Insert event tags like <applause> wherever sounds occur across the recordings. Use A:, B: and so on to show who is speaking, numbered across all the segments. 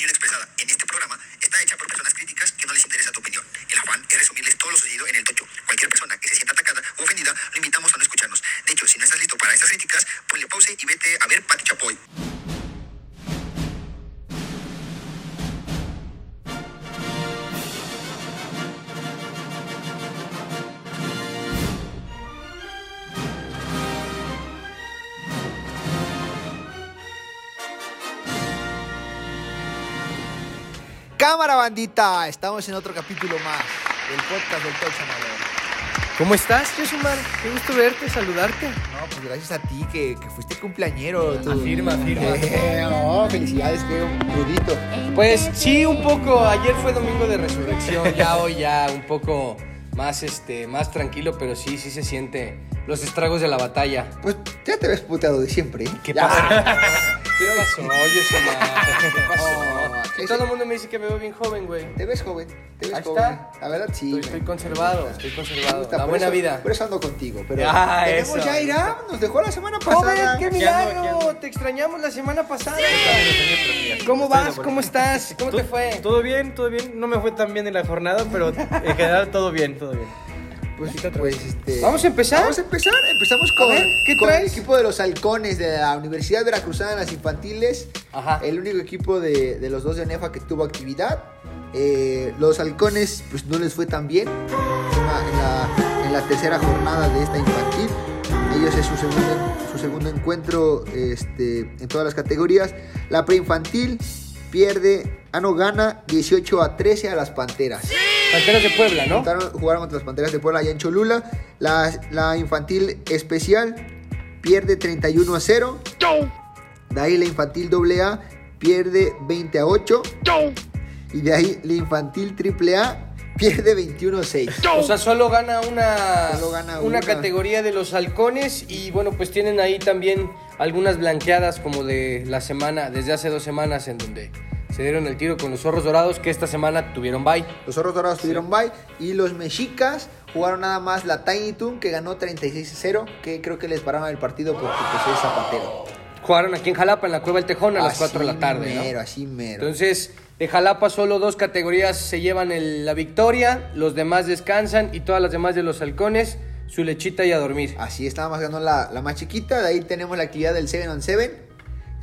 A: opinión expresada en este programa está hecha por personas críticas que no les interesa tu opinión. El afán es resumirles todo lo sucedido en el tocho. Cualquier persona que se sienta atacada o ofendida, lo invitamos a no escucharnos. De hecho, si no estás listo para estas críticas, ponle pause y vete a ver Pati Chapoy.
B: Cámara bandita, estamos en otro capítulo más del podcast del Tocho Amador.
C: ¿Cómo estás, Jesumar? Qué gusto verte, saludarte.
B: No, pues gracias a ti que, que fuiste cumpleañero. tú.
C: Afirma, afirma.
B: Eh, no, felicidades, un crudito.
C: Pues sí, un poco. Ayer fue domingo de resurrección, ya hoy ya un poco más, este, más tranquilo, pero sí, sí se siente los estragos de la batalla.
B: Pues ya te ves puteado de siempre. ¿eh?
C: ¿Qué pasa? <laughs> ¿Qué pasó? Oye, ¿qué <laughs> pasó?
B: Oh,
C: todo el mundo me dice que me veo bien joven, güey.
B: Te ves joven, te ves
C: Ahí
B: joven.
C: está.
B: La verdad sí.
C: Estoy, conservado, estoy conservado.
B: gusta,
C: La buena
B: eso-
C: vida.
B: Por eso ando contigo. Pero
C: Ah,
B: tenemos
C: eso.
B: ya Irán, nos dejó la semana pasada.
C: Joven, qué
D: Aquí
C: milagro.
D: ando, aquí ando.
C: Te extrañamos la semana pasada. ¿Cómo vas? ¿Cómo estás? ¿Cómo te fue?
D: Todo bien, todo bien. No me fue tan bien en la jornada, pero en general todo bien, todo bien.
B: Pues, pues, este,
C: ¿Vamos a empezar?
B: Vamos a empezar. Empezamos con,
C: ver, ¿qué
B: con el equipo de los halcones de la Universidad Veracruzana de las Infantiles.
C: Ajá.
B: El único equipo de, de los dos de ONEFA que tuvo actividad. Eh, los halcones, pues no les fue tan bien. En la, en la- en la tercera jornada de esta infantil. Ellos es su segundo, su segundo encuentro este, en todas las categorías. La preinfantil pierde, ah no, gana 18 a 13 a las Panteras.
C: Panteras de Puebla, ¿no?
B: Jugaron, jugaron contra las Panteras de Puebla allá en Cholula. La, la infantil especial pierde 31 a 0. De ahí la infantil AA pierde 20 a 8. Y de ahí la infantil AAA pierde 21 a 6.
C: O sea, solo gana una,
B: Solo gana
C: una
B: una.
C: categoría de los halcones y bueno, pues tienen ahí también algunas blanqueadas como de la semana, desde hace dos semanas en donde se dieron el tiro con los zorros dorados que esta semana tuvieron bye.
B: Los zorros dorados tuvieron bye. Y los mexicas jugaron nada más la Tiny Toon que ganó 36 a 0. Que creo que les pararon el partido porque pues es zapatero.
C: Jugaron aquí en Jalapa, en la Cueva del Tejón, a las
B: Así
C: 4 de la tarde, ¿no?
B: Mero, así mero.
C: Entonces, de Jalapa solo dos categorías se llevan el- la victoria, los demás descansan y todas las demás de los halcones, su lechita y a dormir.
B: Así estaba más ganando la, la más chiquita. De ahí tenemos la actividad del 7 on 7.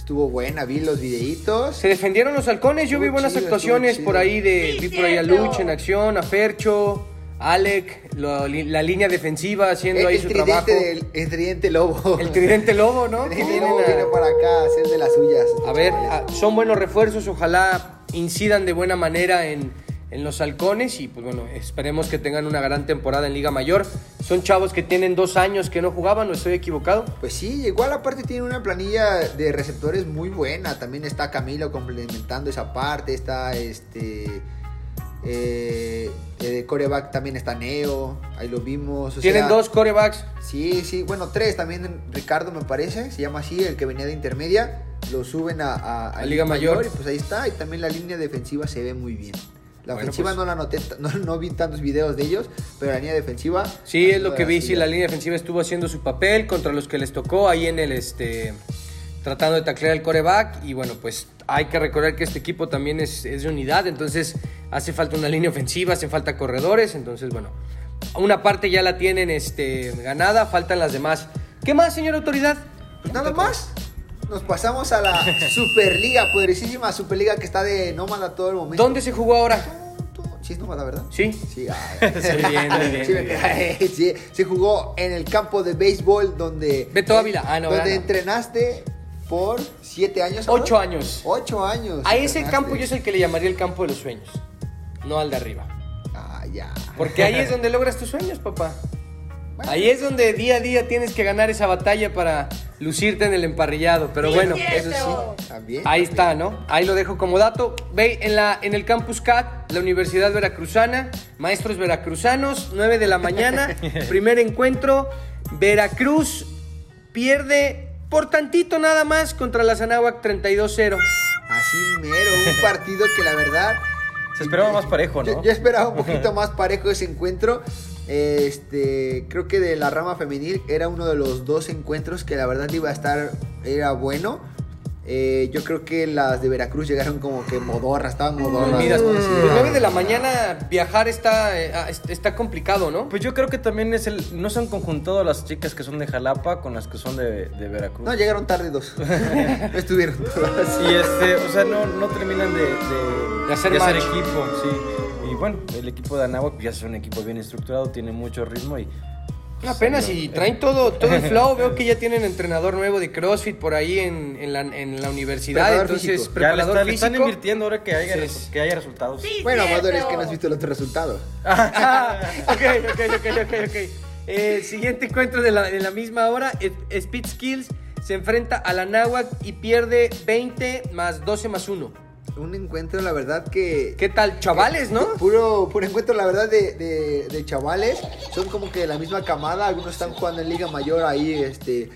B: Estuvo buena, vi los videitos.
C: Se defendieron los halcones, yo vi buenas
B: chido,
C: actuaciones por ahí de vi por ahí a Luch en acción, a Fercho, Alec, lo- la línea defensiva haciendo
B: El,
C: ahí
B: el
C: su trabajo.
B: del, el tridente lobo.
C: El tridente lobo, ¿no? <laughs>
B: El tridente lobo viene para acá a hacer de las suyas.
C: A ver, son buenos refuerzos, ojalá incidan de buena manera en, en los halcones y pues bueno, esperemos que tengan una gran temporada en Liga Mayor. Son chavos que tienen dos años que no jugaban, ¿no estoy equivocado?
B: Pues sí, igual aparte tiene una planilla de receptores muy buena. También está Camilo complementando esa parte. Está este. Eh, eh, coreback también está Neo. Ahí lo vimos. o
C: Tienen
B: sea,
C: dos corebacks.
B: Sí, sí, bueno, tres también. Ricardo me parece, se llama así, el que venía de intermedia. Lo suben a, a- a
C: A Liga Mayor.
B: Y pues ahí está. Y también la línea defensiva se ve muy bien. La
C: Bueno,
B: ofensiva
C: pues-
B: no la noté, no, no vi tantos videos de ellos, pero la línea defensiva.
C: Sí, es lo que vi, sí, la línea defensiva estuvo haciendo su papel contra los que les tocó ahí en el, este, tratando de taclear al coreback y bueno, pues hay que recordar que este equipo también es, es de unidad, entonces hace falta una línea ofensiva, hace falta corredores, entonces bueno, una parte ya la tienen este, ganada, faltan las demás. ¿Qué más, señor autoridad?
B: Pues nada más. Nos pasamos a la <laughs> Superliga, poderosísima Superliga que está de nómada todo el momento.
C: ¿Dónde se jugó ahora?
B: Sí, es nómada, ¿verdad?
C: Sí.
B: Sí, ay.
C: Muy bien, muy bien,
B: Sí,
C: muy bien. <laughs>
B: sí, se jugó en el campo de béisbol donde.
C: Beto Ávila. Ah, no,
B: Donde entrenaste por siete años.
C: Ocho años.
B: Ocho años.
C: A ese campo yo es el que le llamaría el campo de los sueños, no al de arriba.
B: Ah, ya.
C: Porque ahí es <laughs> donde logras tus sueños, papá. Ahí es donde día a día tienes que ganar esa batalla para lucirte en el emparrillado. Pero bueno,
B: Eso sí, también.
C: ahí
B: también.
C: está, ¿no? Ahí lo dejo como dato. Ve en, la, en el Campus CAT, la Universidad Veracruzana, maestros veracruzanos, 9 de la mañana, <laughs> primer encuentro. Veracruz pierde por tantito nada más contra la Zanáhuac 32-0.
B: Así mero, un <laughs> partido que la verdad.
D: Se esperaba más parejo,
B: Yo,
D: ¿no?
B: yo esperaba un poquito <laughs> más parejo ese encuentro. Este, creo que de la rama femenil era uno de los dos encuentros que la verdad iba a estar, era bueno. Eh, yo creo que las de Veracruz llegaron como que modorras, estaban modorras.
C: Dormidas.
B: Sí.
C: Pues 9 de la mañana viajar está, eh, est- está complicado, ¿no?
D: Pues yo creo que también es el. No se han conjuntado las chicas que son de Jalapa con las que son de, de Veracruz.
B: No, llegaron tarde dos. <laughs> no estuvieron todas.
D: Y este, o sea, no, no terminan de, de,
C: De hacer match.
D: equipo, sí. Y bueno, el equipo de Anáhuac ya es un equipo bien estructurado, tiene mucho ritmo y.
C: Apenas y traen todo, todo el <laughs> flow. Veo que ya tienen entrenador nuevo de CrossFit por ahí en, en la, en la universidad.
B: Preparador
C: entonces,
B: físico.
D: Ya le,
C: preparador
D: está- le están
C: físico.
D: invirtiendo ahora que haya,
C: Sí, sí.
D: que haya resultados.
B: Bueno, Amador, es que no has visto el otro resultado. <laughs>
C: Ah, ok, ok, ok, ok, ok. Eh, siguiente encuentro de la, de la misma hora. Speed Skills se enfrenta a la Náhuac y pierde 20 más 12 más 1.
B: Un encuentro, la verdad que...
C: ¿Qué tal, chavales, no?
B: Puro, puro encuentro, la verdad, de, de- de chavales. Son como que de la misma camada. Algunos están jugando en Liga Mayor ahí, este...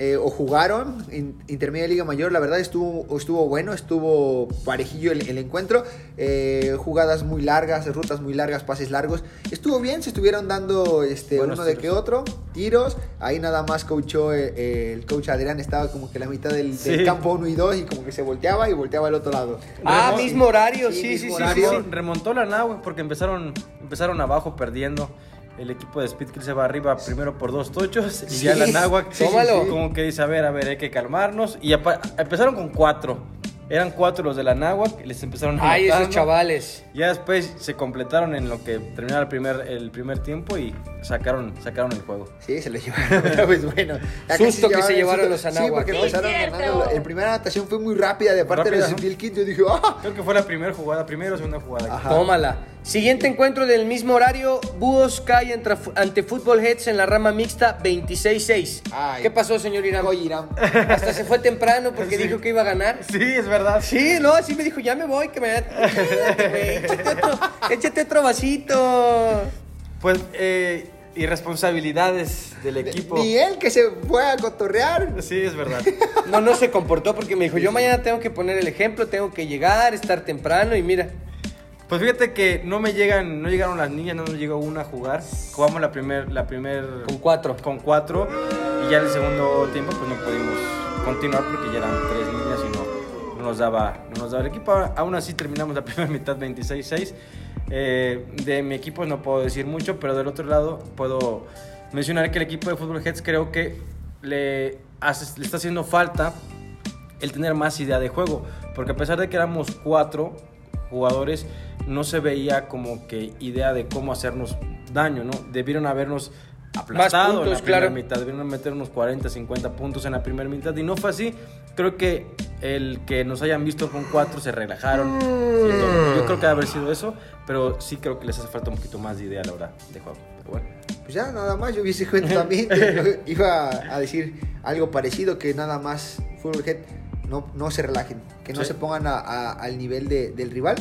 B: eh, o jugaron en intermedia Liga Mayor, la verdad estuvo, estuvo bueno, estuvo parejillo el, el encuentro, eh, jugadas muy largas, rutas muy largas, pases largos, estuvo bien, se estuvieron dando este,
D: Buenos
B: uno de que otro, tiros, ahí nada más coachó eh, eh, el coach Adrián, estaba como que la mitad del, campo 1 y 2 y como que se volteaba y volteaba al otro lado.
C: Ah, mismo horario,
B: Sí,
C: sí, sí, sí,
D: remontó la Anáhuac porque empezaron, empezaron abajo perdiendo. El equipo de Speedkill se va arriba primero por dos tochos y
B: Sí,
D: ya la Anáhuac
C: sí, Tómalo.
D: como que dice, a ver, a ver, hay que calmarnos. Y empezaron con cuatro. Eran cuatro los de la Anáhuac y les empezaron
C: Ay, esos
D: anotando.
C: chavales.
D: Ya después se completaron en lo que terminaba el primer, el primer tiempo y sacaron, sacaron el juego.
B: Sí, se lo llevaron. <laughs> pues bueno. ya
C: Susto
B: casi
C: que se llevaron los
B: susto. Sí,
C: Anáhuac.
B: porque empezaron
E: cierto.
B: ganando. En primera anotación fue muy rápida de parte
D: Rápida,
B: de
D: ¿no?
B: los Kids. Yo dije, ¡ah!
D: Creo que fue la primera jugada, primera o segunda jugada.
B: Ajá.
C: Tómala. Siguiente encuentro del mismo horario. Búhos cae ante, ante Football Heads en la rama mixta 26-6.
B: Ay.
C: ¿Qué pasó, señor Irán?
B: Oye, Irán.
C: Hasta se fue temprano porque dijo que iba a ganar.
D: Sí, es verdad.
C: Sí, no, así me dijo, ya me voy, que me <laughs> échate otro, échate otro vasito.
D: Pues, eh, irresponsabilidades del equipo.
B: Ni él que se fue a cotorrear.
D: Sí, es verdad.
C: No, no se comportó porque me dijo, yo mañana tengo que poner el ejemplo, tengo que llegar, estar temprano y mira.
D: Pues fíjate que no me llegan, no llegaron las niñas, no nos llegó una a jugar. Jugamos la primer, la primer
C: Con cuatro.
D: con cuatro y ya en el segundo tiempo pues no pudimos continuar porque ya eran tres niñas y no, no nos daba, no nos daba el equipo. Aún así terminamos la <laughs> primera mitad 26-6. Eh, de mi equipo no puedo decir mucho, pero del otro lado puedo mencionar que el equipo de Fútbol Heads creo que le, hace- le está haciendo falta el tener más idea de juego. Porque a pesar de que éramos cuatro jugadores, no se veía como que idea de cómo hacernos daño, ¿no? Debieron habernos aplastado en
C: puntos,
D: la primera
C: claro.
D: mitad, debieron meter unos 40, 50 puntos en la primera mitad y no fue así. Creo que el que nos hayan visto con cuatro se relajaron. todo. Yo creo que debe haber sido eso, pero sí creo que les hace falta un poquito más de idea a la hora de juego. Pero bueno.
B: Pues ya, nada más. Yo hubiese cuento también. que <laughs> iba a decir algo parecido: que nada más Full Head no, no se relajen. Que no
D: Sí.
B: se pongan a- a- al nivel de- del rival.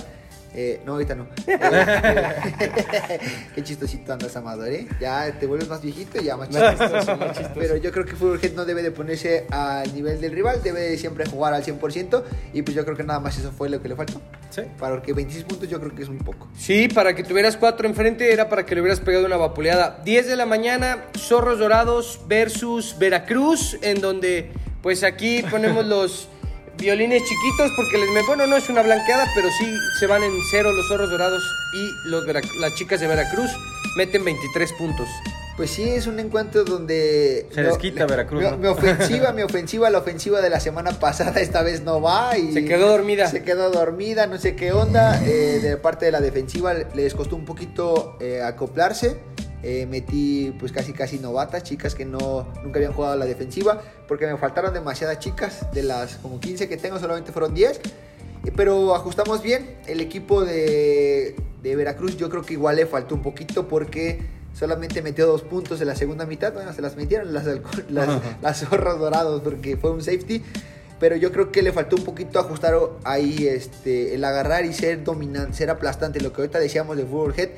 B: Eh, no, ahorita no. <laughs> Eh, <laughs> Qué chistosito andas, Amador, ¿eh? Ya te vuelves más viejito y ya más chistoso. Pero yo creo que Fútbol Head no debe de ponerse al nivel del rival, debe de siempre jugar al 100%. Y pues yo creo que nada más eso fue lo que le faltó.
D: Sí.
B: Para que 26 puntos yo creo que es muy poco.
C: Sí, para que tuvieras cuatro enfrente era para que le hubieras pegado una vapuleada. 10 de la mañana, Zorros Dorados versus Veracruz, en donde pues aquí ponemos los violines chiquitos porque les me bueno no es una blanqueada, pero sí se van en cero los Zorros Dorados y los las chicas de Veracruz meten 23 puntos.
B: Pues sí, es un encuentro donde...
D: Se les quita Veracruz,
B: Mi,
D: ¿no?
B: mi ofensiva, <laughs> mi ofensiva, la ofensiva de la semana pasada esta vez no va y...
C: Se quedó dormida.
B: Se quedó dormida, no sé qué onda. eh, de parte de la defensiva les costó un poquito eh, acoplarse. Eh, metí pues casi casi novatas, chicas que no nunca habían jugado a la defensiva, porque me faltaron demasiadas chicas. De las como 15 que tengo, solamente fueron 10. Eh, Pero ajustamos bien. El equipo de, de Veracruz yo creo que igual le faltó un poquito porque solamente metió dos puntos en la segunda mitad. Bueno, se las metieron las, las, las zorros dorados porque fue un safety. Pero yo creo que le faltó un poquito ajustar ahí este, el agarrar y ser dominante, ser aplastante. Lo que ahorita decíamos de Head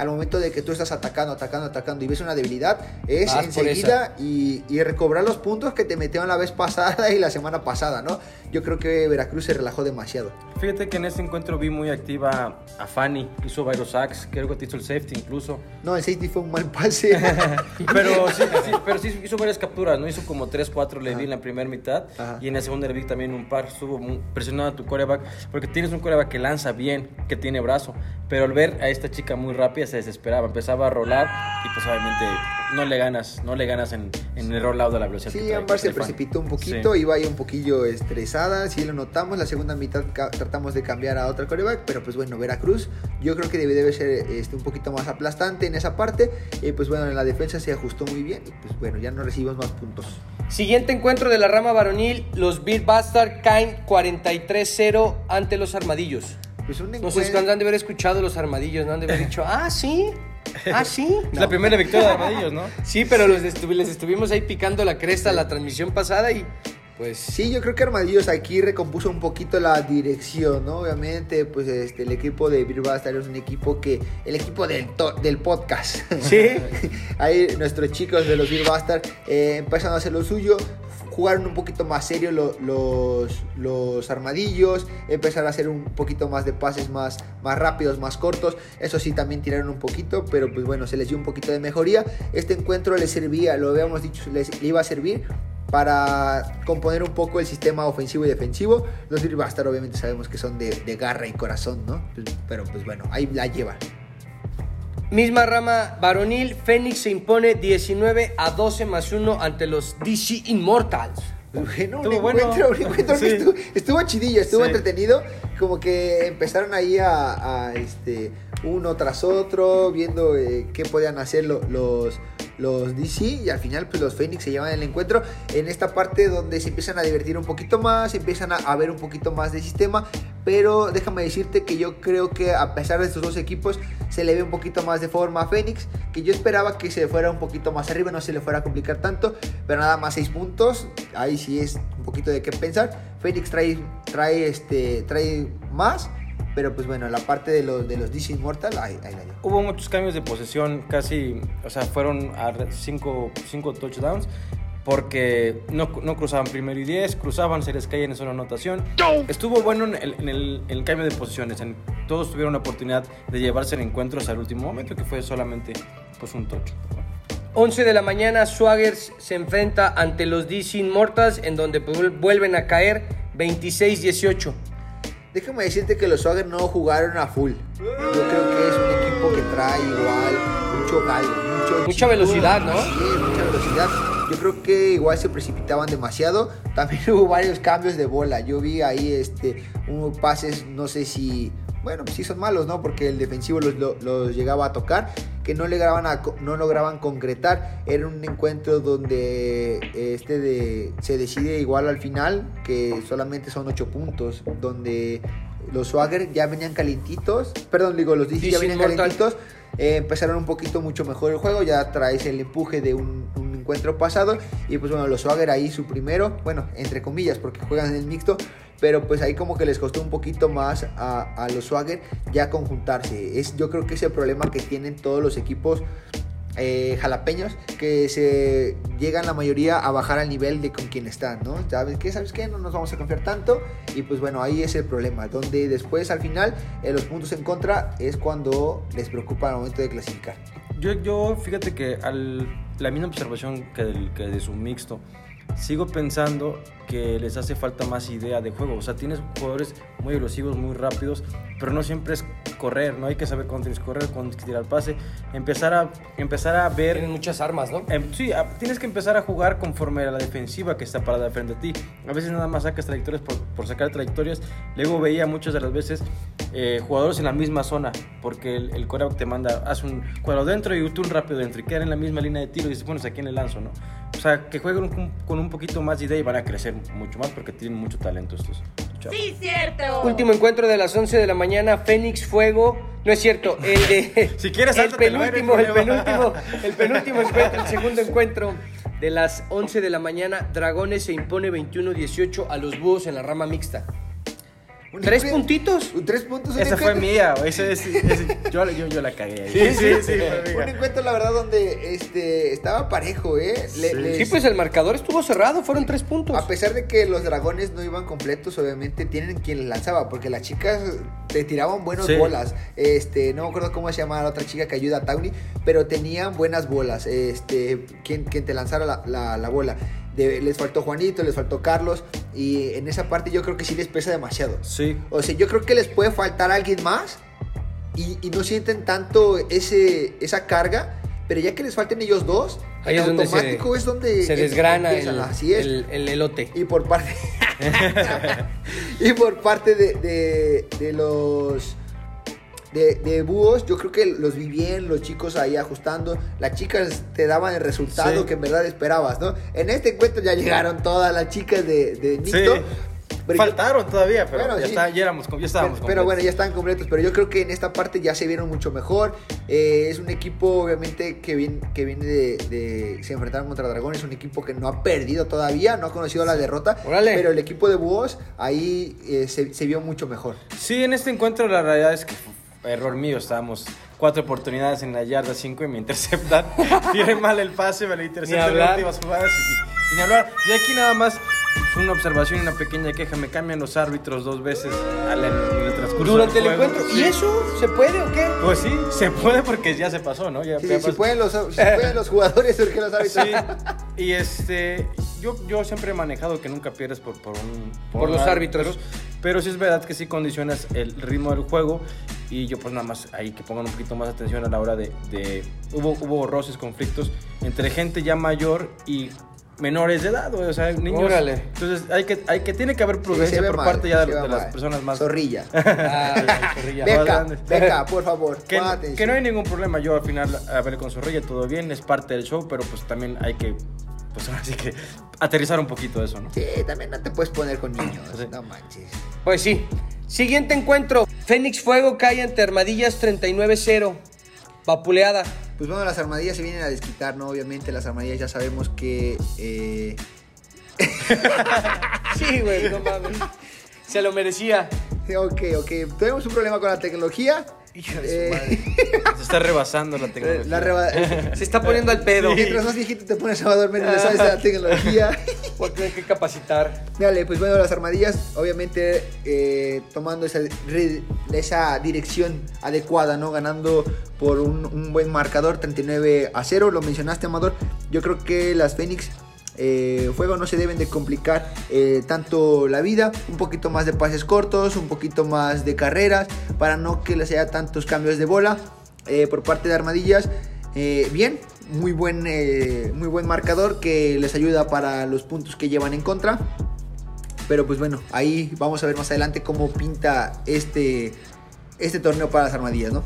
B: al momento de que tú estás atacando, atacando, atacando y ves una debilidad, es
C: Vas
B: enseguida y, y recobrar los puntos que te metieron la vez pasada y la semana pasada, ¿no? Yo creo que Veracruz se relajó demasiado.
D: Fíjate que en este encuentro vi muy activa a Fanny, hizo varios sacks, creo que te hizo el safety incluso.
B: No, el safety fue un mal pase. <laughs>
D: Pero <laughs> sí, sí, pero sí hizo varias capturas, ¿no? Hizo como 3, 4 le vi en la primera mitad
B: Ajá.
D: y en la segunda le vi también un par. Estuvo presionando a tu coreback porque tienes un coreback que lanza bien, que tiene brazo. Pero al ver a esta chica muy rápida se desesperaba, empezaba a rolar y pues obviamente no le ganas, no le ganas en, en el rollout de la velocidad. que
B: Sí,
D: que
B: se precipitó un poquito,
D: Sí.
B: iba ahí un poquillo estresada, sí lo notamos. La segunda mitad tratamos de cambiar a otra coreback, pero pues bueno, Veracruz yo creo que debe, debe ser este, un poquito más aplastante en esa parte. Y pues bueno, en la defensa se ajustó muy bien y pues bueno, ya no recibimos más puntos.
C: Siguiente encuentro de la rama varonil, los Beer Bastard caen 43-0 ante los Armadillos.
B: Pues un
C: No sé
B: encuentro-
C: cuándo han de haber escuchado los Armadillos, ¿no? Han de haber dicho, ah, sí, ah, sí. <laughs>
D: Es
C: No.
D: la primera victoria de Armadillos, ¿no? <laughs>
C: Sí, pero los estuvi- les estuvimos ahí picando la cresta la transmisión pasada y pues...
B: Sí, yo creo que Armadillos aquí recompuso un poquito la dirección, ¿no? Obviamente, pues este, el equipo de Beer Bastard es un equipo que, el equipo del, del podcast.
C: Sí. <laughs>
B: Ahí nuestros chicos de los Beer Bastard eh, empezaron a hacer lo suyo, jugaron un poquito más serio lo- los, los armadillos, empezaron a hacer un poquito más de pases más, más rápidos, más cortos. Eso sí, también tiraron un poquito, pero pues bueno, se les dio un poquito de mejoría. Este encuentro les servía, lo habíamos dicho, les le iba a servir para componer un poco el sistema ofensivo y defensivo. Los Beer Bastard obviamente sabemos que son de, de garra y corazón, ¿no? Pues, pero pues bueno, ahí la llevan.
C: Misma rama varonil, Fénix se impone 19 a 12 más 1 ante los DC Immortals.
B: Bueno, un
D: Estuvo bueno.
B: encuentro, un encuentro que
D: Sí.
B: estuvo, estuvo chidillo, estuvo
D: Sí.
B: entretenido. Como que empezaron ahí a, a, este, uno tras otro, viendo eh, qué podían hacer lo- los, los DC. Y al final, pues los Phoenix se llevan el encuentro en esta parte donde se empiezan a divertir un poquito más, empiezan a, ver un poquito más de sistema. Pero déjame decirte que yo creo que a pesar de estos dos equipos, se le ve un poquito más de forma a Phoenix. Que yo esperaba que se fuera un poquito más arriba, no se le fuera a complicar tanto. Pero nada más 6 puntos. Ahí sí es un poquito de qué pensar. Phoenix trae, trae, este, trae más. Pero pues bueno, la parte de los, de los DC Immortal, ahí, ahí la llevo.
D: Hubo muchos cambios de posesión, casi, o sea, fueron a 5 touchdowns porque no, no cruzaban primero y 10, cruzaban, se les caían en zona anotación. Estuvo bueno en el, en el- en el cambio de posiciones, en- todos tuvieron la oportunidad de llevarse el encuentro hasta el último momento, que fue solamente pues, un touch.
C: 11 de la mañana, Swaggers se enfrenta ante los DC Immortals, en donde vuel- vuelven a caer 26-18.
B: Déjame decirte que los Swagger no jugaron a full. Yo creo que es un equipo que trae igual mucho gallo, mucho
C: Mucha
B: chico.
C: velocidad, ¿no?
B: Sí, mucha velocidad. Yo creo que igual se precipitaban demasiado. También <laughs> hubo varios cambios de bola. Yo vi ahí este unos pases, no sé si, bueno, pues sí son malos, ¿no? Porque el defensivo los, lo- los llegaba a tocar, que no lograban a co- no lograban concretar. Era un encuentro donde este de se decide igual al final, que solamente son 8 puntos, donde los Swagger ya venían calientitos, perdón, digo, los DC ya venían calientitos, eh, empezaron un poquito mucho mejor el juego, ya traes el empuje de un, un encuentro pasado y pues bueno, los Swagger ahí su primero, bueno, entre comillas, porque juegan en el mixto, pero pues ahí como que les costó un poquito más a, a los Swagger ya conjuntarse. Es, yo creo que es el problema que tienen todos los equipos eh, jalapeños que se llegan la mayoría a bajar al nivel de con quien están, ¿no? ¿Sabes qué? ¿Sabes qué? No nos vamos a confiar tanto y pues bueno, ahí es el problema, donde después al final eh, los puntos en contra es cuando les preocupa al momento de clasificar.
D: Yo, yo fíjate que la misma observación que, del, que de su mixto, sigo pensando que les hace falta más idea de juego. O sea, tienes jugadores muy explosivos, muy rápidos, pero no siempre es correr, no hay que saber cuándo tienes que correr, cuándo tienes que tirar pase. Empezar a, empezar a ver
C: Tienen muchas armas, ¿no?
D: Em, sí, a- tienes que empezar a jugar conforme a la defensiva que está parada frente a ti. A veces nada más sacas trayectorias por, por sacar trayectorias. Luego veía muchas de las veces eh, jugadores en la misma zona, porque el, el te manda, haz un cuadro dentro y tú un rápido dentro y quedan en la misma línea de tiro y dices, bueno, ¿a quién le lanzo, no? O sea, que jueguen con, con un poquito más de idea y van a crecer mucho más porque tienen mucho talento estos chavos.
E: Sí, cierto.
C: Último encuentro de las 11 de la mañana, Fénix Fuego. No es cierto, el de. <laughs>
D: Si quieres,
C: el penúltimo,
D: eres
C: el penúltimo, <laughs> el penúltimo encuentro, el segundo encuentro de las 11 de la mañana, Dragones se impone 21-18 a los búhos en la rama mixta.
B: Un
C: ¿Tres puntitos?
B: un Tres puntos. un
D: Esa fue mía, ese, ese- ese- yo, yo, yo la cagué ahí.
C: Sí, sí, sí.
D: fue
B: Un encuentro, la verdad, donde este, estaba parejo, ¿eh? Le-
D: Sí.
B: les-
C: Sí, pues el marcador estuvo cerrado, fueron tres puntos.
B: A pesar de que los dragones no iban completos, obviamente tienen quien les lanzaba, porque las chicas te tiraban buenas
D: Sí.
B: bolas. Este, no me acuerdo cómo se llama la otra chica que ayuda a Tawny, pero tenían buenas bolas. Este, quien, quien te lanzara la, la- la bola. De- les faltó Juanito, les faltó Carlos, y en esa parte yo creo que sí les pesa demasiado.
D: Sí.
B: O sea, yo creo que les puede faltar alguien más y, y no sienten tanto ese, esa carga, pero ya que les falten ellos dos,
C: Ahí es donde se-
B: automático es donde
C: Se desgrana el,
B: así es.
C: el- el elote.
B: Y por parte. <laughs> y por parte de, de- de los. De, de búhos, yo creo que los vi bien, los chicos ahí ajustando. Las chicas te daban el resultado
D: Sí.
B: que en verdad esperabas, ¿no? En este encuentro ya llegaron todas las chicas de, de Nicto.
D: Sí.
B: pero yo-
D: Faltaron todavía, pero
B: Bueno,
D: ya,
B: sí.
D: está, ya, éramos, ya estábamos
B: pero, pero bueno, ya están completos. Pero yo creo que en esta parte ya se vieron mucho mejor. Eh, es un equipo, obviamente, que viene, que viene de, de- Se enfrentaron contra Dragón. Es un equipo que no ha perdido todavía, no ha conocido la derrota.
C: Órale.
B: Pero el equipo de Búhos ahí eh, se, se vio mucho mejor.
D: Sí, en este encuentro la realidad es que error mío, estábamos cuatro oportunidades en la yarda 5 y me interceptan. <laughs> Tiré mal el pase, me lo interceptan en las últimas jugadas y, y ni hablar. Y aquí nada más fue una observación y una pequeña queja. Me cambian los árbitros dos veces al- en
C: Durante el
D: juego.
C: encuentro.
D: Sí.
C: ¿Y eso se puede o qué?
D: Pues sí, se puede porque ya se pasó, ¿no? Ya,
B: Sí,
D: ya
B: si, pueden los, si <laughs> pueden los jugadores, ¿por qué los árbitros?
D: Sí, y este, yo, yo siempre he manejado que nunca pierdes por, por, un,
C: Por los
D: un
C: árbitros.
D: Pero sí es verdad que sí condicionas el ritmo del juego y yo pues nada más ahí que pongan un poquito más atención a la hora de... de- hubo, hubo roces, conflictos entre gente ya mayor y menores de edad, güey, o sea, niños.
C: Órale.
D: Entonces hay que, hay que, tiene que haber prudencia por
B: mal,
D: parte ya de, de las personas más...
B: Zorrilla. <laughs>
C: Ah, la chorrilla.
D: Ve-
B: Beca, beca, por favor.
D: Que, que no hay ningún problema, yo al final a ver con Zorrilla todo bien, es parte del show, pero pues también hay que, pues ahora sí que aterrizar un poquito eso, ¿no?
B: Sí, también no te puedes poner con niños.
D: Sí.
B: No manches.
C: Pues sí. Siguiente encuentro. Fénix Fuego cae ante Armadillas 39-0. Vapuleada.
B: Pues bueno, las armadillas se vienen a desquitar, ¿no? Obviamente las armadillas ya sabemos que... eh, <laughs>
C: Sí, güey, no mames. Se lo merecía.
B: Ok, ok. Tenemos un problema con la tecnología.
C: Hija de su
B: Eh,
C: madre.
D: Se está rebasando la tecnología.
B: La reba-
C: Se está poniendo al pedo.
B: Mientras más viejito te pones a dormir, no sabes de la tecnología. <laughs>
C: Porque hay que capacitar.
B: Dale, pues bueno, las armadillas, obviamente eh, tomando esa, esa dirección adecuada, ¿no? Ganando por un, un buen marcador, 39 a 0. Lo mencionaste, Amador. Yo creo que las Fénix. Eh, Fuego no se deben de complicar eh, tanto la vida, un poquito más de pases cortos, un poquito más de carreras, para no que les haya tantos cambios de bola eh, por parte de Armadillas. Eh, bien, muy buen, muy buen marcador que les ayuda para los puntos que llevan en contra. Pero pues bueno, ahí vamos a ver más adelante cómo pinta este, este torneo para las armadillas, ¿no?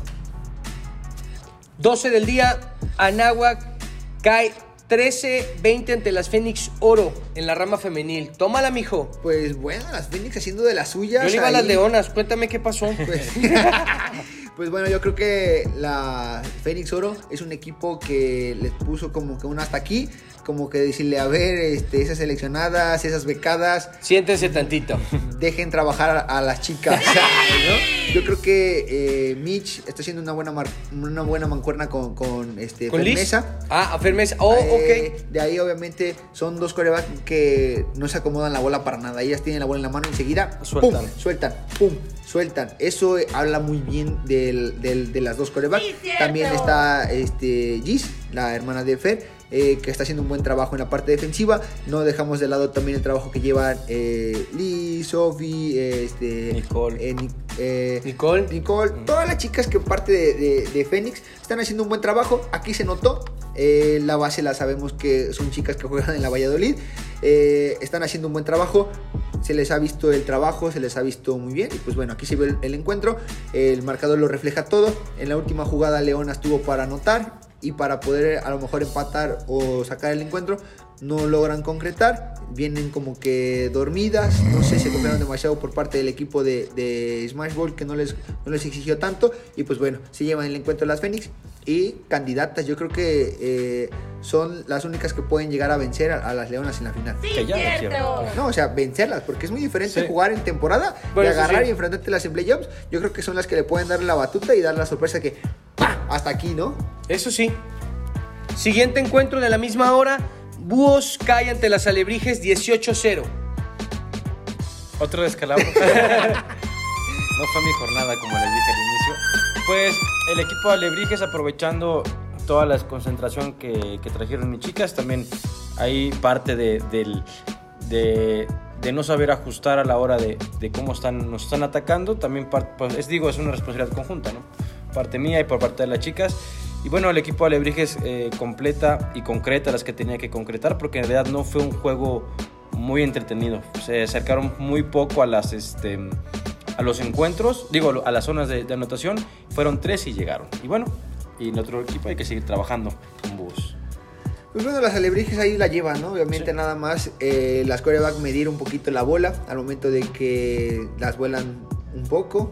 C: 12 del día, Anáhuac cae 13-20 ante las Fénix Oro en la rama femenil. Tómala, mijo.
B: Pues bueno, las Phoenix haciendo de las suyas.
C: Yo le iba a las leonas. Cuéntame qué pasó.
B: Pues, <laughs> pues bueno, yo creo que la Fénix Oro es un equipo que les puso como que un hasta aquí. Como que decirle, a ver, este, esas seleccionadas, esas becadas,
C: Siéntese tantito. <laughs>
B: dejen trabajar a, a las chicas. <laughs> ¿no? Yo creo que eh, Mitch está haciendo una buena, mar- una buena mancuerna con, con este,
C: ¿Con Liz?
B: Firmeza.
C: Ah, a Firmeza. Oh,
B: Eh,
C: ok.
B: De ahí, obviamente, son dos corebacks que no se acomodan la bola para nada. Ellas tienen la bola en la mano y enseguida
D: Sueltan.
B: ¡pum! sueltan, pum, sueltan. Eso habla muy bien del- del- de las dos corebacks. También está este, Gis, la hermana de Fer. eh, que está haciendo un buen trabajo en la parte defensiva. No dejamos de lado también el trabajo que llevan eh, Liz, Sophie, eh, este,
D: Nicole.
B: eh, Ni- eh,
C: Nicole.
B: Nicole, todas las chicas que parte de, de, de Fénix están haciendo un buen trabajo. Aquí se notó. Eh, la base la sabemos que son chicas que juegan en la Valladolid. Eh, están haciendo un buen trabajo. Se les ha visto el trabajo, se les ha visto muy bien. Y pues bueno, aquí se ve el, el encuentro. El marcador lo refleja todo. En la última jugada Leona estuvo para anotar y para poder a lo mejor empatar o sacar el encuentro. No logran concretar, vienen como que dormidas, no sé, se confiaron demasiado por parte del equipo de, de Smash Ball que no les, no les exigió tanto. Y pues bueno, se llevan el encuentro las Fénix. y candidatas. Yo creo que eh, son las únicas que pueden llegar a vencer a, a las Leonas en la final.
D: Que ya.
B: No, o sea, vencerlas, porque es muy diferente
D: Sí.
B: jugar en temporada
C: Bueno,
B: y agarrar
C: sí.
B: y enfrentarte a las en playoffs. Yo creo que son las que le pueden dar la batuta y dar la sorpresa que ¡pa! hasta aquí, ¿no?
C: Eso sí. Siguiente encuentro de la misma hora. Búhos cae ante las Alebrijes 18-0.
D: Otro descalabro. no fue mi jornada, como les dije al inicio. Pues el equipo de Alebrijes aprovechando toda la concentración que, que trajeron mis chicas, también hay parte de, de, de no saber ajustar a la hora de, de cómo están, nos están atacando. También, par- pues, es, digo, es una responsabilidad conjunta, ¿no? Parte mía y por parte de las chicas. Y bueno, el equipo de Alebrijes eh, completa y concreta las que tenía que concretar, porque en realidad no fue un juego muy entretenido. Se acercaron muy poco a las este a los encuentros, digo a las zonas de, de anotación. Fueron tres y llegaron. Y bueno, y en otro equipo hay que seguir trabajando con bus.
B: Pues bueno, las alebrijes ahí la llevan, ¿no? Obviamente
D: Sí.
B: nada más eh, las coreback medir un poquito la bola al momento de que las vuelan un poco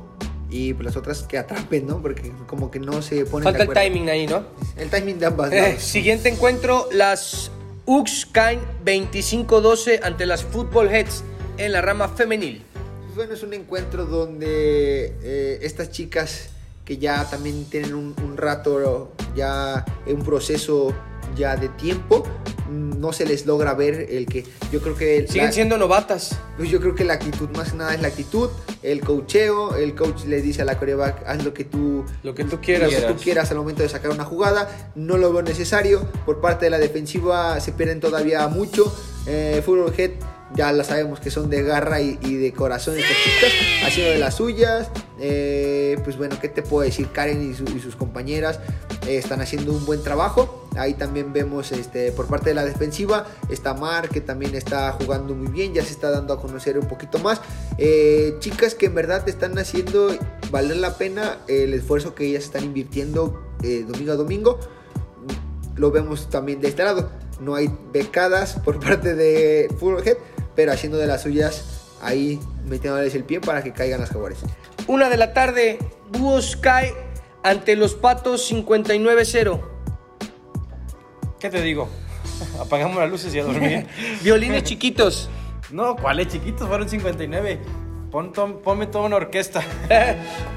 B: y pues las otras que atrapen, ¿no? Porque como que no se ponen
C: Falta
B: de
C: el timing ahí, ¿no?
B: El timing de ambas.
C: Eh, siguiente encuentro. Las Ux caen 25-12 ante las Football Heads en la rama femenil.
B: Pues bueno, es un encuentro donde eh, estas chicas que ya también tienen un, un rato, ya un proceso ya de tiempo, mm, no se les logra ver el que yo creo que
C: Siguen
B: la-
C: siendo novatas.
B: Pues yo creo que la actitud más que nada es la actitud, el coacheo, el coach le dice a la coreback, haz lo que tú
C: Lo que tú
B: lo
C: quieras.
B: que tú quieras al momento de sacar una jugada, no lo veo necesario, por parte de la defensiva se pierden todavía mucho, eh, Head ya la sabemos que son de garra y, y de corazón chicas, haciendo de las suyas, eh, pues bueno, ¿qué te puedo decir? Karen y, su- y sus compañeras eh, están haciendo un buen trabajo, ahí también vemos este, por parte de la defensiva, está Mar que también está jugando muy bien, ya se está dando a conocer un poquito más, Eh, chicas que en verdad están haciendo valer la pena el esfuerzo que ellas están invirtiendo domingo a domingo, lo vemos también de este lado. No hay becadas por <laughs> parte de Fullhead, pero haciendo de las suyas ahí metiéndoles el pie para que caigan las jaguares.
C: Una de la tarde, Búhos cae ante los Patos 59-0.
D: ¿Qué te digo? <laughs> Apagamos las luces y a dormir. <laughs>
C: Violines chiquitos. <laughs>
D: No, ¿cuáles chiquitos? Fueron 59. Pon to- ponme toda una orquesta.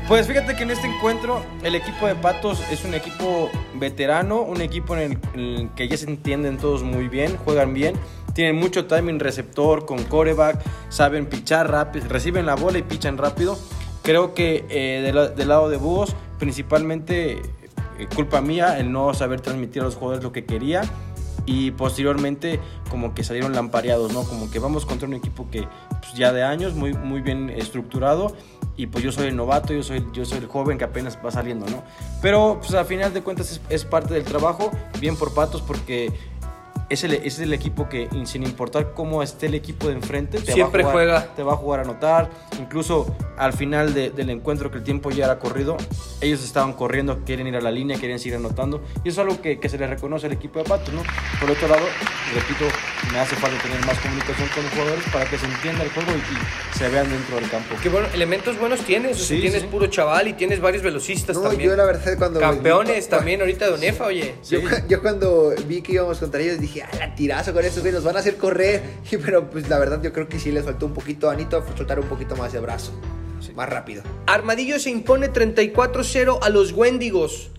D: pues fíjate que en este encuentro el equipo de Patos es un equipo veterano, un equipo en el, en el que ya se entienden todos muy bien, juegan bien, tienen mucho timing receptor con coreback, saben pichar rápido, reciben la bola y pichan rápido. Creo que eh, del lado de Búhos, principalmente eh, culpa mía el no saber transmitir a los jugadores lo que quería y posteriormente como que salieron lampareados, ¿no? Como que vamos contra un equipo que pues, ya de años, muy, muy bien estructurado y pues yo soy el novato, yo soy, yo soy el joven que apenas va saliendo, ¿no? Pero pues a final de cuentas es, es parte del trabajo, bien por Patos porque es el, es el equipo que sin importar cómo esté el equipo de enfrente, te
C: Siempre
D: va a jugar,
C: juega.
D: te va a jugar a anotar, incluso al final de- del encuentro que el tiempo ya era corrido, ellos estaban corriendo, quieren ir a la línea, quieren seguir anotando, y eso es algo que, que se le reconoce al equipo de Patos, ¿no? Por otro lado, repito, me hace falta tener más comunicación con los jugadores para que se entienda el juego y, y se vean dentro del campo.
C: Qué bueno, elementos buenos tienes. O sea,
D: Sí,
C: tienes
D: sí.
C: puro chaval y tienes varios velocistas
B: No,
C: también.
B: yo la verdad cuando...
C: Campeones
B: vi-
C: también ahorita de Onefa, oye.
B: Yo, yo cuando vi que íbamos contra ellos dije, ah, la tirazo con estos güeyes, nos van a hacer correr. <laughs> Y, pero pues la verdad yo creo que sí les faltó un poquito a Anito soltar un poquito más de brazo. Más rápido.
C: Armadillo se impone 34-0 a los Wendigos.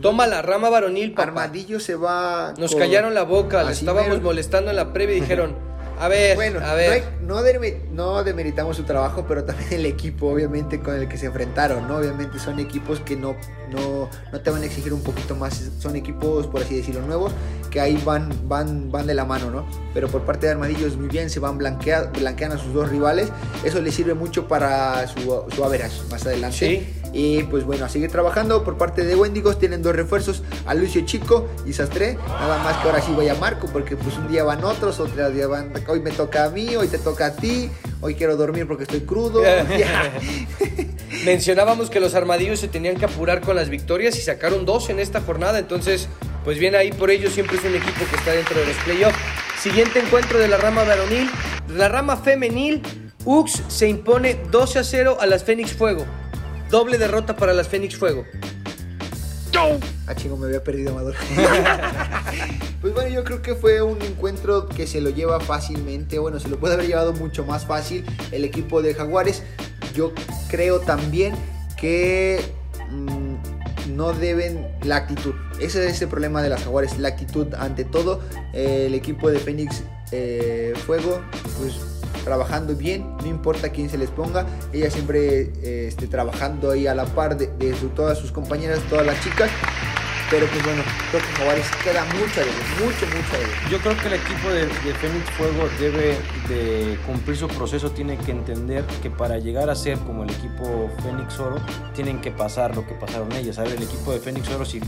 C: Toma la rama varonil, papá.
B: Armadillo se va...
C: Nos
B: con-
C: callaron la boca, le estábamos
B: mero.
C: molestando en la previa y dijeron, <laughs> a ver,
B: Bueno,
C: a ver.
B: no, hay- no demeritamos su trabajo, pero también el equipo, obviamente, con el que se enfrentaron, ¿no? Obviamente son equipos que no, no, no te van a exigir un poquito más, son equipos, por así decirlo, nuevos, que ahí van, van, van de la mano, ¿no? Pero por parte de Armadillos, muy bien, se van blanquea, blanquean a sus dos rivales, eso les sirve mucho para su, su average más adelante.
C: Sí.
B: Y pues bueno, a seguir trabajando por parte de Wendigos. Tienen dos refuerzos, a Lucio Chico y Sastre. Nada más que ahora sí vaya Marco, porque pues un día van otros, otro día van. Hoy me toca a mí, hoy te toca a ti. Hoy quiero dormir porque estoy crudo. <laughs>
C: Mencionábamos que los armadillos se tenían que apurar con las victorias y sacaron dos en esta jornada. Entonces, pues bien ahí por ello siempre es un equipo que está dentro de los playoffs. Siguiente encuentro de la rama varonil. La rama femenil, Ux se impone 12 a 0 a las Fénix Fuego. Doble derrota para las Fénix Fuego.
B: Ah, chingo, me había perdido Amador. <laughs> <laughs> pues bueno, yo creo que fue un encuentro que se lo lleva fácilmente. Bueno, se lo puede haber llevado mucho más fácil el equipo de Jaguares. Yo creo también que mm, no deben la actitud. Ese es el problema de las Jaguares, la actitud ante todo. Eh, el equipo de Fénix eh, Fuego, pues trabajando bien, no importa quién se les ponga, ella siempre eh, esté trabajando ahí a la par de, de su- todas sus compañeras, todas las chicas. Pero pues bueno, creo que Jaguares queda mucho de mucho, mucho de.
D: Yo creo que el equipo de, de Fénix Fuego debe de cumplir su proceso, tiene que entender que para llegar a ser como el equipo Fénix Oro, tienen que pasar lo que pasaron ellas. A ver, el equipo de Fénix Oro, si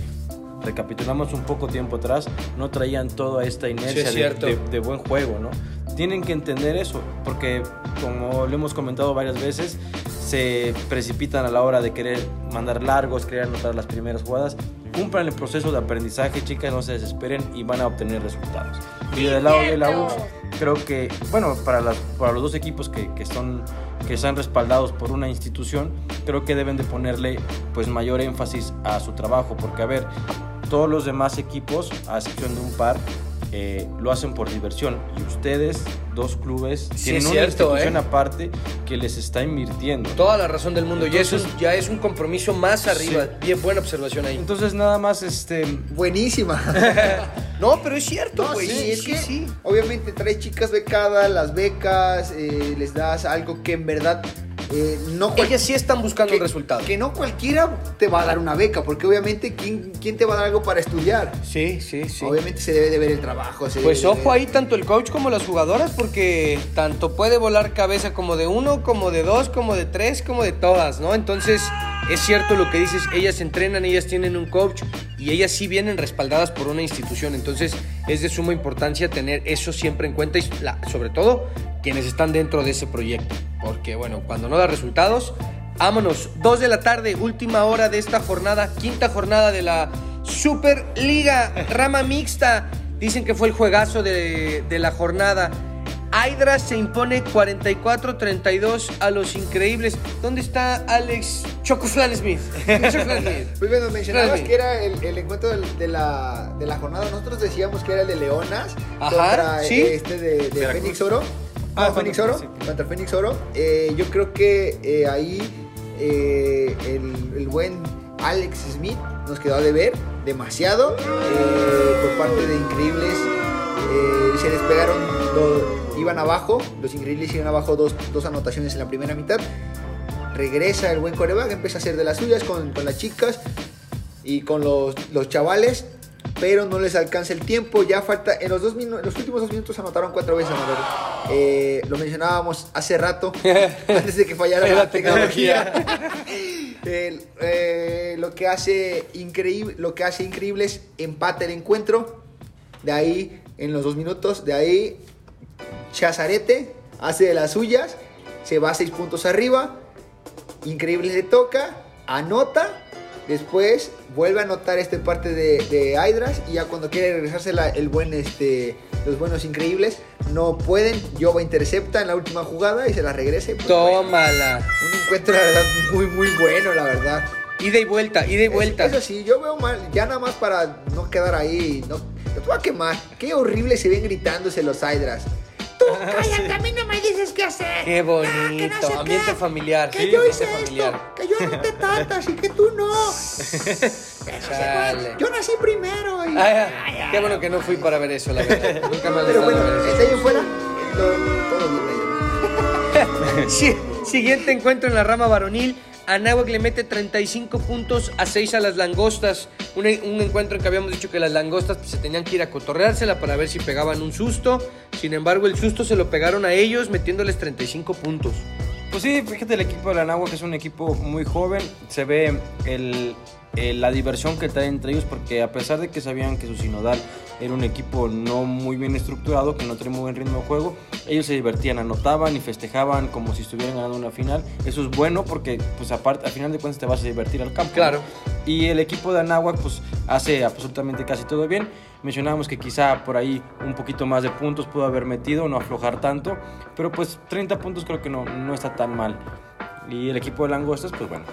D: recapitulamos un poco tiempo atrás, no traían toda esta inercia
C: Sí, es
D: de- de, de buen juego, ¿no? Tienen que entender eso, porque como lo hemos comentado varias veces, se precipitan a la hora de querer mandar largos, querer anotar las primeras jugadas. Cumplan el proceso de aprendizaje, chicas, no se desesperen y van a obtener resultados. Y del lado de la U, creo que, bueno, para, las, para los dos equipos que, que son que están respaldados por una institución, creo que deben de ponerle pues mayor énfasis a su trabajo, porque a ver, todos los demás equipos, a excepción de un par, eh, lo hacen por diversión y ustedes, dos clubes,
C: Sí,
D: tienen una institución
C: ¿eh?
D: aparte que les está invirtiendo.
C: Toda la razón del mundo. y eso es- ya es un compromiso más arriba.
D: Sí.
C: Bien, buena observación ahí.
D: Entonces nada más este
B: Buenísima. <laughs> <laughs>
C: No, pero es cierto,
B: No,
C: güey.
B: sí, es
C: sí,
B: que
C: sí.
B: obviamente traes chicas becadas, las becas, eh, les das algo que en verdad eh, no
C: Ellas sí están buscando
B: que,
C: el resultado.
B: que no cualquiera te va a dar una beca, porque obviamente ¿quién, quién te va a dar algo para estudiar?
C: Sí, sí, sí.
B: Obviamente se debe de ver el trabajo. se
C: Pues
B: debe
C: ojo
B: ver-
C: ahí tanto el coach como las jugadoras porque tanto puede volar cabeza como de uno, como de dos, como de tres, como de todas, ¿no? Entonces es cierto lo que dices, ellas entrenan, ellas tienen un coach y ellas sí vienen respaldadas por una institución, entonces es de suma importancia tener eso siempre en cuenta y sobre todo quienes están dentro de ese proyecto, porque bueno, cuando no da resultados, vámonos, dos de la tarde, última hora de esta jornada, quinta jornada de la Superliga, rama mixta. Dicen que fue el juegazo de la jornada. Hydra se impone 44-32 a los increíbles. ¿Dónde está Alex Choco Flan Smith? <laughs> Choco Flan Smith.
B: Pues bueno, mencionabas que era el, el encuentro del- de, la, de la jornada. Nosotros decíamos que era el de Leonas
C: Ajá,
B: contra
C: sí.
B: eh, este de, de. Fénix Oro.
D: Ah,
B: Ah, Fénix
D: contra-
B: Oro.
D: sí.
B: Contra Fénix Oro. Eh, yo creo que eh, ahí eh, el, el buen Alex Smith nos quedó a deber demasiado eh, por parte de Increíbles. eh, se despegaron, lo- iban abajo, los Increíbles iban abajo dos, dos anotaciones en la primera mitad regresa el buen coreback, empieza a hacer de las suyas con, con las chicas y con los, los chavales, pero no les alcanza el tiempo. Ya falta, en los, dos minu- los últimos dos minutos anotaron cuatro veces. Eh, lo mencionábamos hace rato, <laughs> antes de que fallara
C: La
B: la,
C: tecnología. <laughs>
B: El, eh, lo que hace increíble, lo que hace increíble es empate el encuentro. De ahí, en los dos minutos, de ahí Chazarete hace de las suyas, se va seis puntos arriba. Increíble le toca, anota, después vuelve a anotar este parte de, de Hydras y ya cuando quiere regresarse la- el buen, este, los buenos increíbles no pueden. Yoba intercepta en la última jugada y se la regresa. y pues, bueno,
C: Tómala.
B: un encuentro, la verdad, muy, muy bueno, la verdad.
C: Ida y vuelta, ida y vuelta.
B: Eso, eso sí, yo veo mal, ya nada más para no quedar ahí, no, te voy a quemar. Qué horrible se ven gritándose los Hydras. Tú, <laughs> cállate, a mí no me dices qué hacer.
C: Qué
B: Ah, que
C: bonito.
B: no sé
C: ambiente
B: qué,
C: familiar.
B: Que
C: sí,
B: yo hice
C: familiar.
B: esto, que yo anoté tantas y que tú no. <laughs>
C: Chale.
B: Yo nací primero. y-
C: Ay, ay, qué bueno que no fui para ver eso, la <laughs> verdad. Nunca me
B: Pero
C: dejado
B: bueno,
C: ver eso.
B: ahí en fuera, lo- todo.
C: Sí, Siguiente encuentro en la rama varonil. Anáhuac le mete 35 puntos a 6 a las langostas. Un, encuentro en que habíamos dicho que las langostas se tenían que ir a cotorreársela para ver si pegaban un susto. Sin embargo, el susto se lo pegaron a ellos metiéndoles 35 puntos.
D: Pues sí, fíjate el equipo de la Nahua que es un equipo muy joven, se ve el, el- la diversión que trae entre ellos porque a pesar de que sabían que su sinodal era un equipo no muy bien estructurado, que no tenía muy buen ritmo de juego, ellos se divertían, anotaban y festejaban como si estuvieran ganando una final. Eso es bueno porque pues aparte al final de cuentas te vas a divertir al campo. ¿no?
C: Claro.
D: Y el equipo de Anáhuac pues hace absolutamente casi todo bien. Mencionábamos que quizá por ahí un poquito más de puntos pudo haber metido, no aflojar tanto, pero pues 30 puntos creo que no, no está tan mal. Y el equipo de Langostas, pues bueno,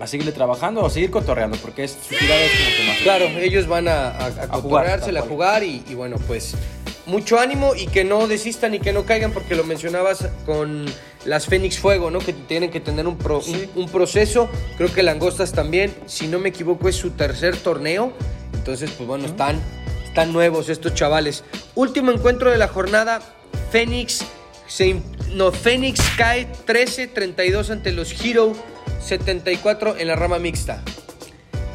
D: a seguirle trabajando o a seguir cotorreando, porque es, su tirada es como que más.
C: Claro, ellos van a, a, a
D: jugar,
C: cotorreársela, a jugar y, y bueno, pues mucho ánimo y que no desistan y que no caigan porque lo mencionabas con las Fénix Fuego, ¿no? Que tienen que tener un, pro-
D: Sí.
C: un, un proceso. Creo que Langostas también, si no me equivoco, es su tercer torneo. Entonces, pues bueno, están, están nuevos estos chavales. Último encuentro de la jornada, Fénix se no, Fénix cae 13-32 ante los Hero 74 en la rama mixta.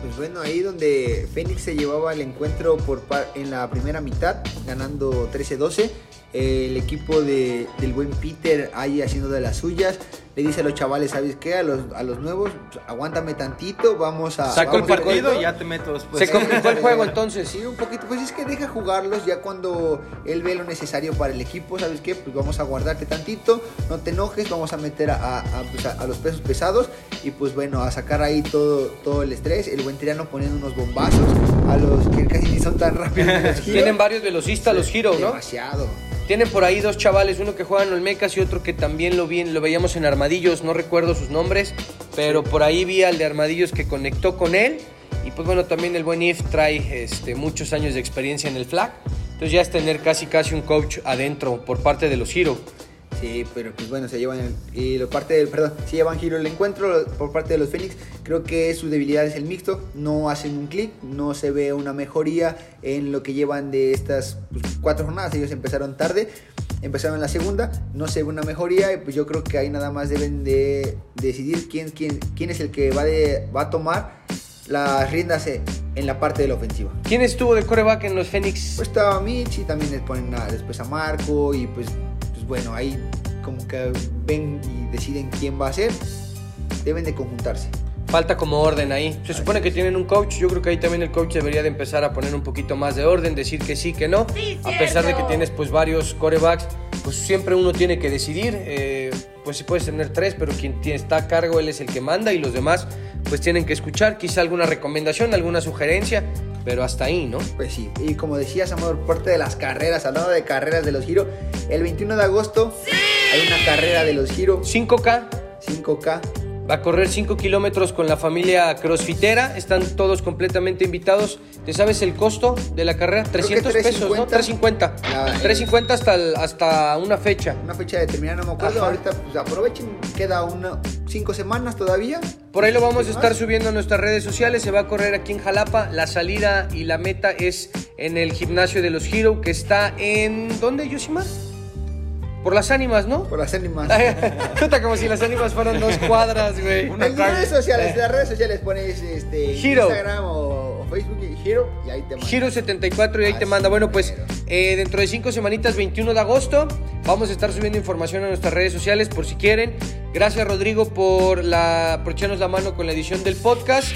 B: Pues bueno, ahí donde Fénix se llevaba el encuentro por en la primera mitad, ganando 13-12. El equipo de- del buen Peter ahí haciendo de las suyas. Le dice a los chavales, ¿sabes qué? A los, a los nuevos, pues, aguántame tantito, vamos a...
D: Saco el
B: vamos a-
D: partido y ya te meto después.
C: Se complicó el juego entonces.
B: Sí, un poquito. Pues es que deja jugarlos ya cuando él ve lo necesario para el equipo. ¿Sabes qué? Pues vamos a guardarte tantito. No te enojes. Vamos a meter a, a- pues, a- a los pesos pesados. Y pues bueno, a sacar ahí todo, todo el estrés. El buen tirano poniendo unos bombazos a los que casi ni son tan rápidos. <laughs>
C: Tienen varios velocistas los Hero, ¿no?
B: Demasiado.
C: Tienen por ahí dos chavales, uno que juega en Olmecas y otro que también lo, vi, lo veíamos en Armadillos, no recuerdo sus nombres, pero por ahí vi al de Armadillos que conectó con él. Y pues bueno, también el buen If trae este, muchos años de experiencia en el flag. Entonces ya es tener casi casi un coach adentro por parte de los Hero.
B: Sí, pero pues bueno, se llevan el, y lo parte del, perdón, se llevan giro el encuentro por parte de los Fénix. Creo que su debilidad es el mixto, no hacen un clic, no se ve una mejoría en lo que llevan de estas pues, cuatro jornadas. Ellos empezaron tarde, empezaron en la segunda, no se ve una mejoría y pues yo creo que ahí nada más deben de decidir quién, quién, quién es el que va, de, va a tomar las riendas en la parte de la ofensiva.
C: ¿Quién estuvo de coreback en los Fénix?
B: Pues estaba Mitch y también les ponen a- después a Marco y pues bueno, ahí como que ven y deciden quién va a ser. Deben de conjuntarse.
C: Falta como orden ahí. Se supone que tienen un coach. Yo creo que ahí también el coach debería de empezar a poner un poquito más de orden, decir que sí, que no. a pesar de que tienes pues varios corebacks, pues siempre uno tiene que decidir. Eh, pues si puedes tener tres, pero quien tiene- está a cargo él es el que manda y los demás pues tienen que escuchar quizá alguna recomendación, alguna sugerencia, pero hasta ahí, ¿no?
B: Pues sí, y como decías, Amador, parte de las carreras, hablando de carreras de los Giro, el 21 de agosto hay una carrera de los Giro
C: 5K,
B: 5K.
C: Va a correr 5 kilómetros con la familia crossfitera. Están todos completamente invitados. ¿Te sabes el costo de la carrera?
B: Creo que
C: 300 pesos, ¿no? 350.
B: 350. La-
C: 350 hasta, el- hasta una fecha.
B: Una fecha determinada, no me acuerdo.
C: Ajá.
B: Ahorita pues aprovechen, queda una, cinco semanas todavía.
C: Por ahí lo vamos a
B: ¿Qué
C: estar subiendo a nuestras redes sociales. Se va a correr aquí en Jalapa. La salida y la meta es en el gimnasio de los Hero, que está en. ¿Dónde, Yosimar? Por las ánimas, ¿no?
B: Por las ánimas. <laughs>
C: Puta, como si las ánimas fueran dos cuadras, güey.
B: En las redes sociales, en las redes sociales pones este
C: Hero.
B: Instagram o, o Facebook y Hero y ahí te manda.
C: Giro 74 y ahí te
B: Así
C: manda. Bueno, pues eh, dentro de cinco semanitas, 21 de agosto, vamos a estar subiendo información a nuestras redes sociales por si quieren. Gracias Rodrigo por, la, por echarnos la mano con la edición del podcast.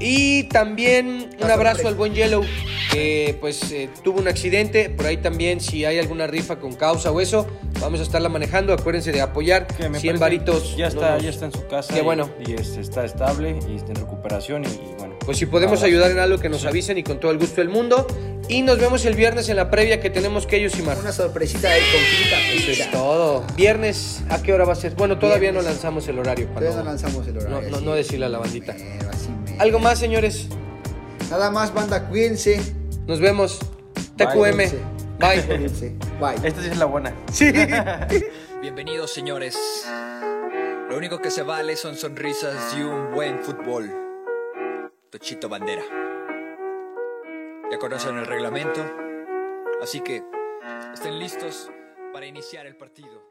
C: Y también un abrazo al buen Yellow, que pues eh, tuvo un accidente. Por ahí también, si hay alguna rifa con causa o eso, vamos a estarla manejando. Acuérdense de apoyar.
D: Que me
C: 100
D: parece-
C: varitos.
D: Ya
C: no
D: está,
C: nos-
D: ya está en su casa.
C: Qué bueno.
D: Y, este, está estable y está en recuperación y, y bueno.
C: Pues si podemos ayudar en algo que nos avisen y con todo el gusto del mundo. Y nos vemos el viernes en la previa que tenemos que ellos y Mar.
B: Una sorpresita ahí con Quinta
C: Eso es todo. Viernes, ¿a qué hora va a ser? Bueno, todavía
B: Viernes.
C: no lanzamos el horario.
B: Todavía
C: cuando-
B: no lanzamos el horario.
C: No, no, decirle a la bandita.
B: Mero, así mero.
C: ¿Algo más, señores?
B: Nada más, banda, cuídense.
C: Nos vemos.
D: Bye.
C: TQM. Bye.
B: Cuídense. Bye.
D: Esta sí es la buena.
C: Sí. <laughs>
E: Bienvenidos señores. Lo único que se vale son sonrisas y un buen fútbol. Tochito Bandera. Ya conocen el reglamento, así que estén listos para iniciar el partido.